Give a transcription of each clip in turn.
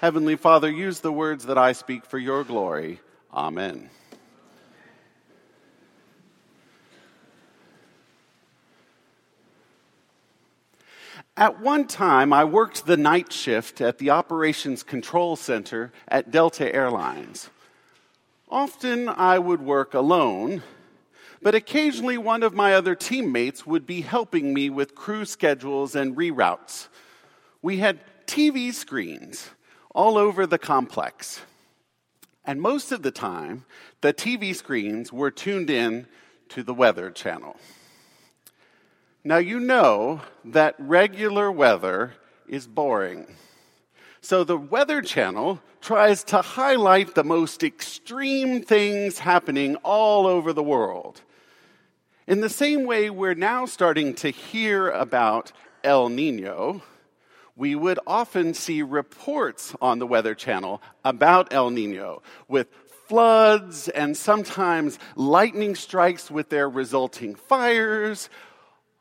Heavenly Father, use the words that I speak for your glory. Amen. At one time, I worked the night shift at the Operations Control Center at Delta Airlines. Often I would work alone, but occasionally one of my other teammates would be helping me with crew schedules and reroutes. We had TV screens all over the complex. And most of the time, the TV screens were tuned in to the Weather Channel. Now, you know that regular weather is boring. So, the Weather Channel tries to highlight the most extreme things happening all over the world. In the same way, we're now starting to hear about El Nino. We would often see reports on the Weather Channel about El Nino with floods and sometimes lightning strikes with their resulting fires,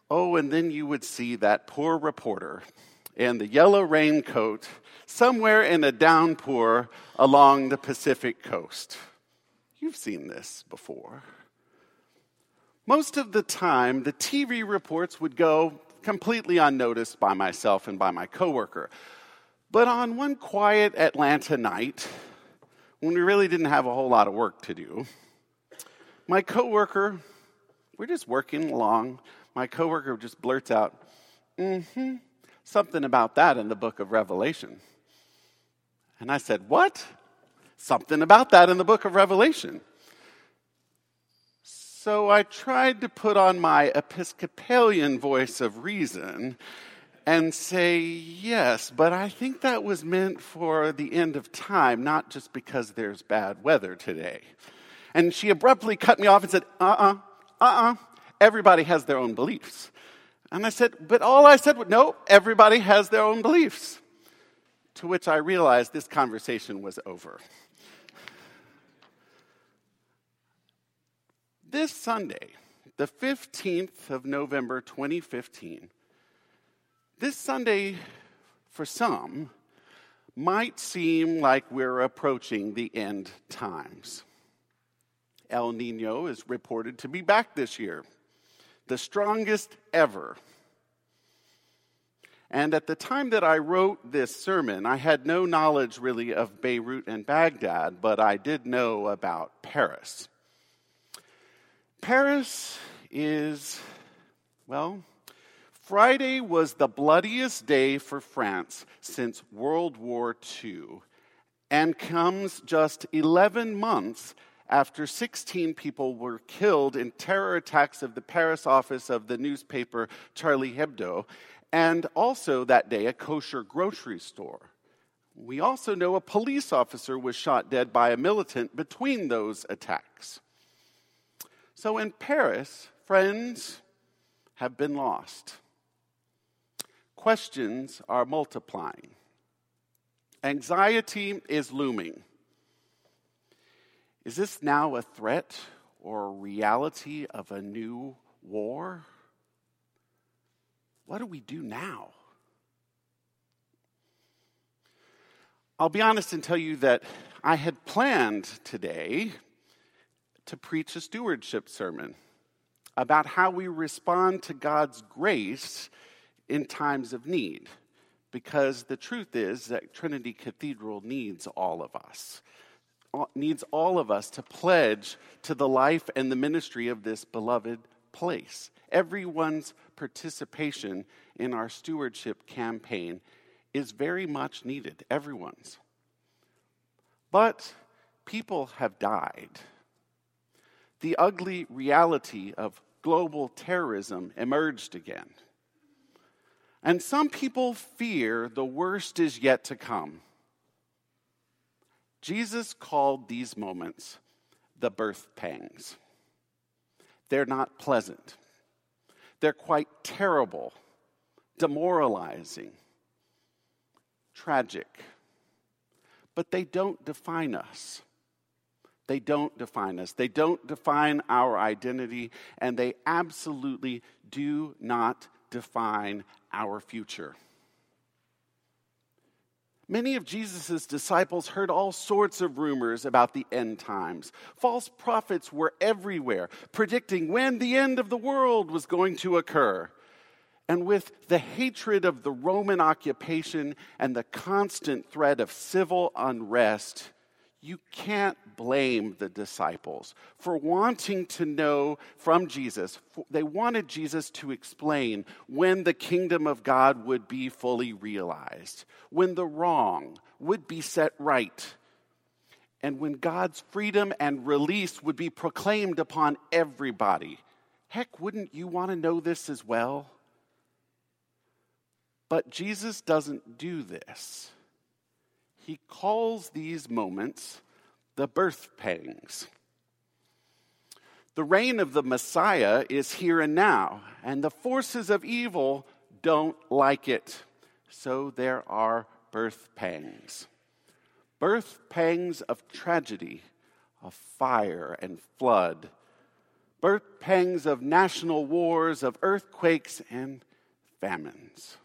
Oh, and then you would see that poor reporter in the yellow raincoat somewhere in a downpour along the Pacific coast. You've seen this before. Most of the time, the TV reports would go completely unnoticed by myself and by my coworker. But on one quiet Atlanta night, when we really didn't have a whole lot of work to do, my coworker, we're just working along, my coworker just blurts out, mm hmm, something about that in the book of Revelation. And I said, What? Something about that in the book of Revelation. So I tried to put on my Episcopalian voice of reason and say, Yes, but I think that was meant for the end of time, not just because there's bad weather today. And she abruptly cut me off and said, Uh uh-uh, uh, uh uh, everybody has their own beliefs. And I said, but all I said was, no, everybody has their own beliefs. To which I realized this conversation was over. This Sunday, the 15th of November 2015, this Sunday, for some, might seem like we're approaching the end times. El Nino is reported to be back this year the strongest ever. And at the time that I wrote this sermon, I had no knowledge really of Beirut and Baghdad, but I did know about Paris. Paris is, well, Friday was the bloodiest day for France since World War II and comes just 11 months after 16 people were killed in terror attacks of the Paris office of the newspaper Charlie Hebdo, and also that day a kosher grocery store. We also know a police officer was shot dead by a militant between those attacks. So in Paris, friends have been lost. Questions are multiplying. Anxiety is looming. Is this now a threat or a reality of a new war? What do we do now? I'll be honest and tell you that I had planned today to preach a stewardship sermon about how we respond to God's grace in times of need. Because the truth is that Trinity Cathedral needs all of us needs all of us to pledge to the life and the ministry of this beloved place. Everyone's participation in our stewardship campaign is very much needed, everyone's. But people have died. The ugly reality of global terrorism emerged again. And some people fear the worst is yet to come. Jesus called these moments the birth pangs. They're not pleasant, they're quite terrible, demoralizing, tragic. But they don't define us. They don't define us. They don't define our identity, and they absolutely do not define our future. Many of Jesus' disciples heard all sorts of rumors about the end times. False prophets were everywhere, predicting when the end of the world was going to occur. And with the hatred of the Roman occupation and the constant threat of civil unrest, you can't blame the disciples for wanting to know from Jesus. They wanted Jesus to explain when the kingdom of God would be fully realized, when the wrong would be set right, and when God's freedom and release would be proclaimed upon everybody. Heck, wouldn't you want to know this as well? But Jesus doesn't do this. He calls these moments the birth pangs. The reign of the Messiah is here and now, and the forces of evil don't like it. So there are birth pangs. Birth pangs of tragedy, of fire and flood. Birth pangs of national wars, of earthquakes and famines.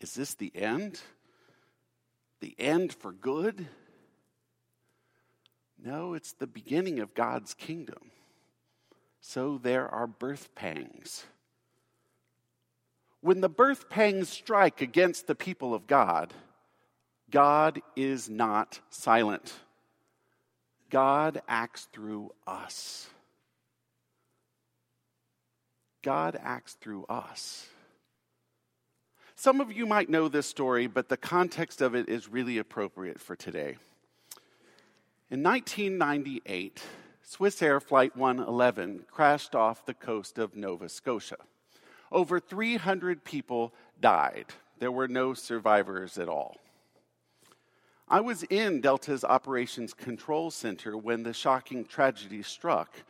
Is this the end? The end for good? No, it's the beginning of God's kingdom. So there are birth pangs. When the birth pangs strike against the people of God, God is not silent. God acts through us. God acts through us. Some of you might know this story, but the context of it is really appropriate for today. In 1998, Swissair Flight 111 crashed off the coast of Nova Scotia. Over 300 people died. There were no survivors at all. I was in Delta's Operations Control Center when the shocking tragedy struck.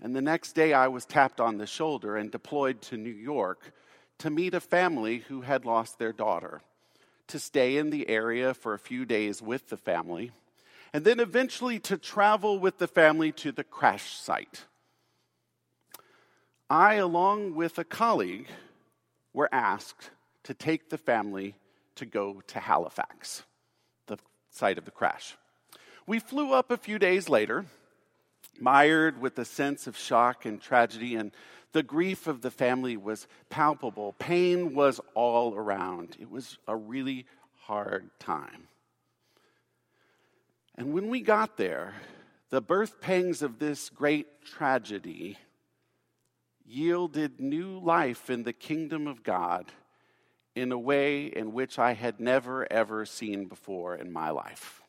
And the next day, I was tapped on the shoulder and deployed to New York to meet a family who had lost their daughter, to stay in the area for a few days with the family, and then eventually to travel with the family to the crash site. I, along with a colleague, were asked to take the family to go to Halifax, the site of the crash. We flew up a few days later, mired with a sense of shock and tragedy and the grief of the family was palpable. Pain was all around. It was a really hard time. And when we got there, the birth pangs of this great tragedy yielded new life in the kingdom of God in a way in which I had never, ever seen before in my life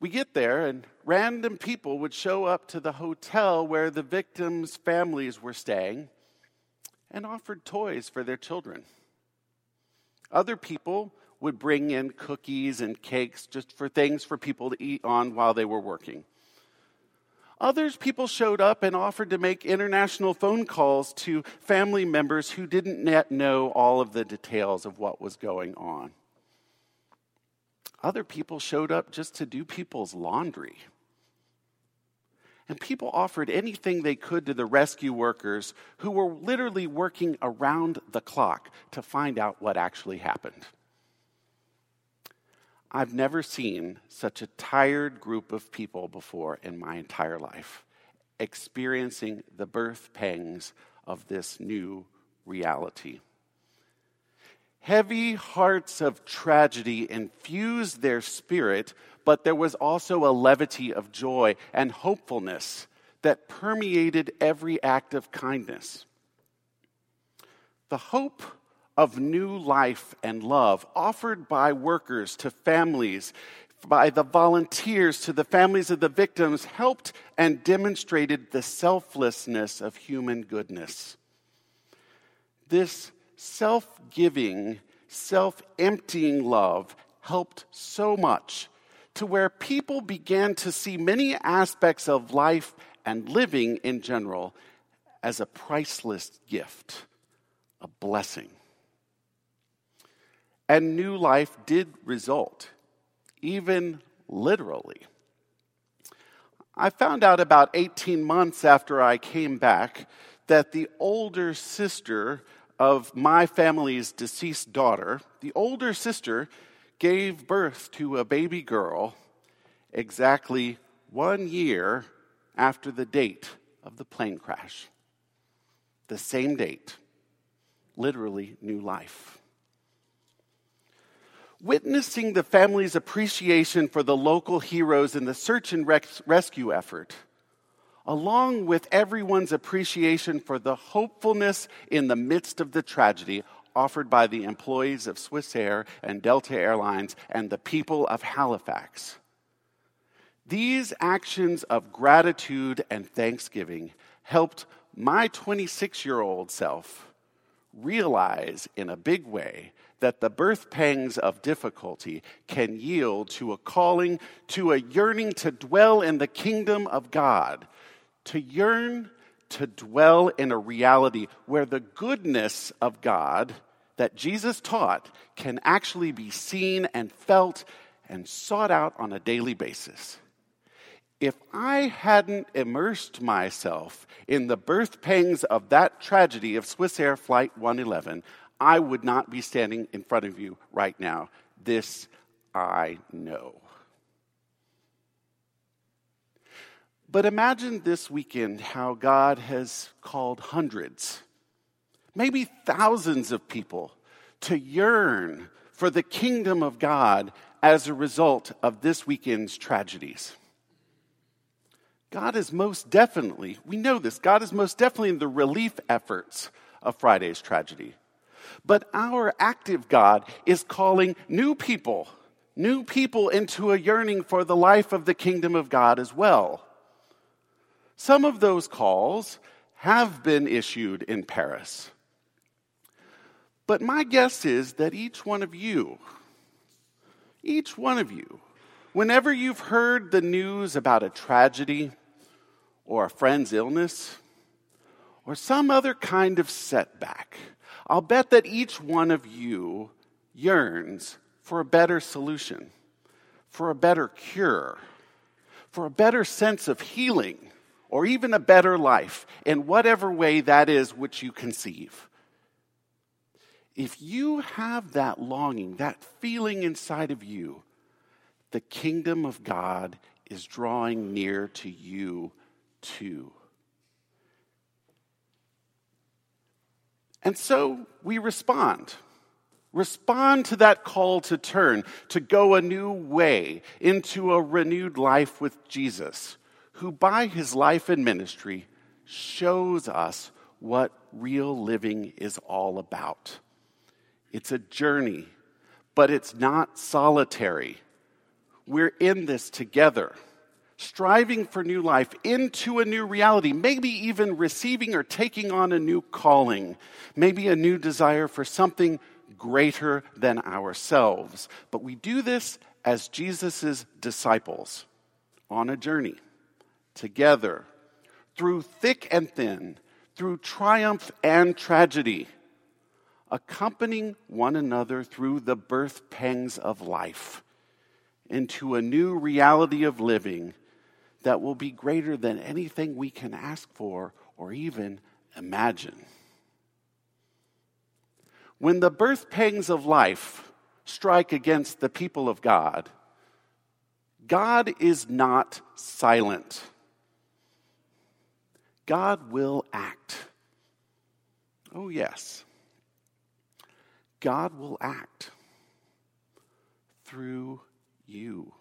we get there, and random people would show up to the hotel where the victims' families were staying and offered toys for their children. Other people would bring in cookies and cakes just for things for people to eat on while they were working. Others people showed up and offered to make international phone calls to family members who didn't yet know all of the details of what was going on. Other people showed up just to do people's laundry. And people offered anything they could to the rescue workers who were literally working around the clock to find out what actually happened. I've never seen such a tired group of people before in my entire life, experiencing the birth pangs of this new reality. Heavy hearts of tragedy infused their spirit, but there was also a levity of joy and hopefulness that permeated every act of kindness. The hope of new life and love offered by workers to families, by the volunteers to the families of the victims, helped and demonstrated the selflessness of human goodness. This self giving, self emptying love helped so much to where people began to see many aspects of life and living in general as a priceless gift, a blessing. And new life did result, even literally. I found out about 18 months after I came back that the older sister of my family's deceased daughter, the older sister gave birth to a baby girl exactly one year after the date of the plane crash. The same date, literally, new life. Witnessing the family's appreciation for the local heroes in the search and rescue effort along with everyone's appreciation for the hopefulness in the midst of the tragedy offered by the employees of Swissair and Delta Airlines and the people of Halifax. These actions of gratitude and thanksgiving helped my 26 year old self realize in a big way that the birth pangs of difficulty can yield to a calling, to a yearning to dwell in the kingdom of God, to yearn to dwell in a reality where the goodness of God that Jesus taught can actually be seen and felt and sought out on a daily basis. If I hadn't immersed myself in the birth pangs of that tragedy of Swissair Flight 111, I would not be standing in front of you right now. This I know. But imagine this weekend how God has called hundreds, maybe thousands of people to yearn for the kingdom of God as a result of this weekend's tragedies. God is most definitely, we know this, God is most definitely in the relief efforts of Friday's tragedy. But our active God is calling new people, new people into a yearning for the life of the kingdom of God as well. Some of those calls have been issued in Paris. But my guess is that each one of you, each one of you, whenever you've heard the news about a tragedy or a friend's illness or some other kind of setback, I'll bet that each one of you yearns for a better solution, for a better cure, for a better sense of healing or even a better life in whatever way that is which you conceive. If you have that longing, that feeling inside of you, the kingdom of God is drawing near to you too. And so we respond. Respond to that call to turn, to go a new way into a renewed life with Jesus who by his life and ministry shows us what real living is all about. It's a journey, but it's not solitary. We're in this together, striving for new life into a new reality, maybe even receiving or taking on a new calling, maybe a new desire for something greater than ourselves. But we do this as Jesus' disciples on a journey together through thick and thin, through triumph and tragedy, accompanying one another through the birth pangs of life into a new reality of living that will be greater than anything we can ask for or even imagine. When the birth pangs of life strike against the people of God, God is not silent. God will act. Oh, yes. God will act through you.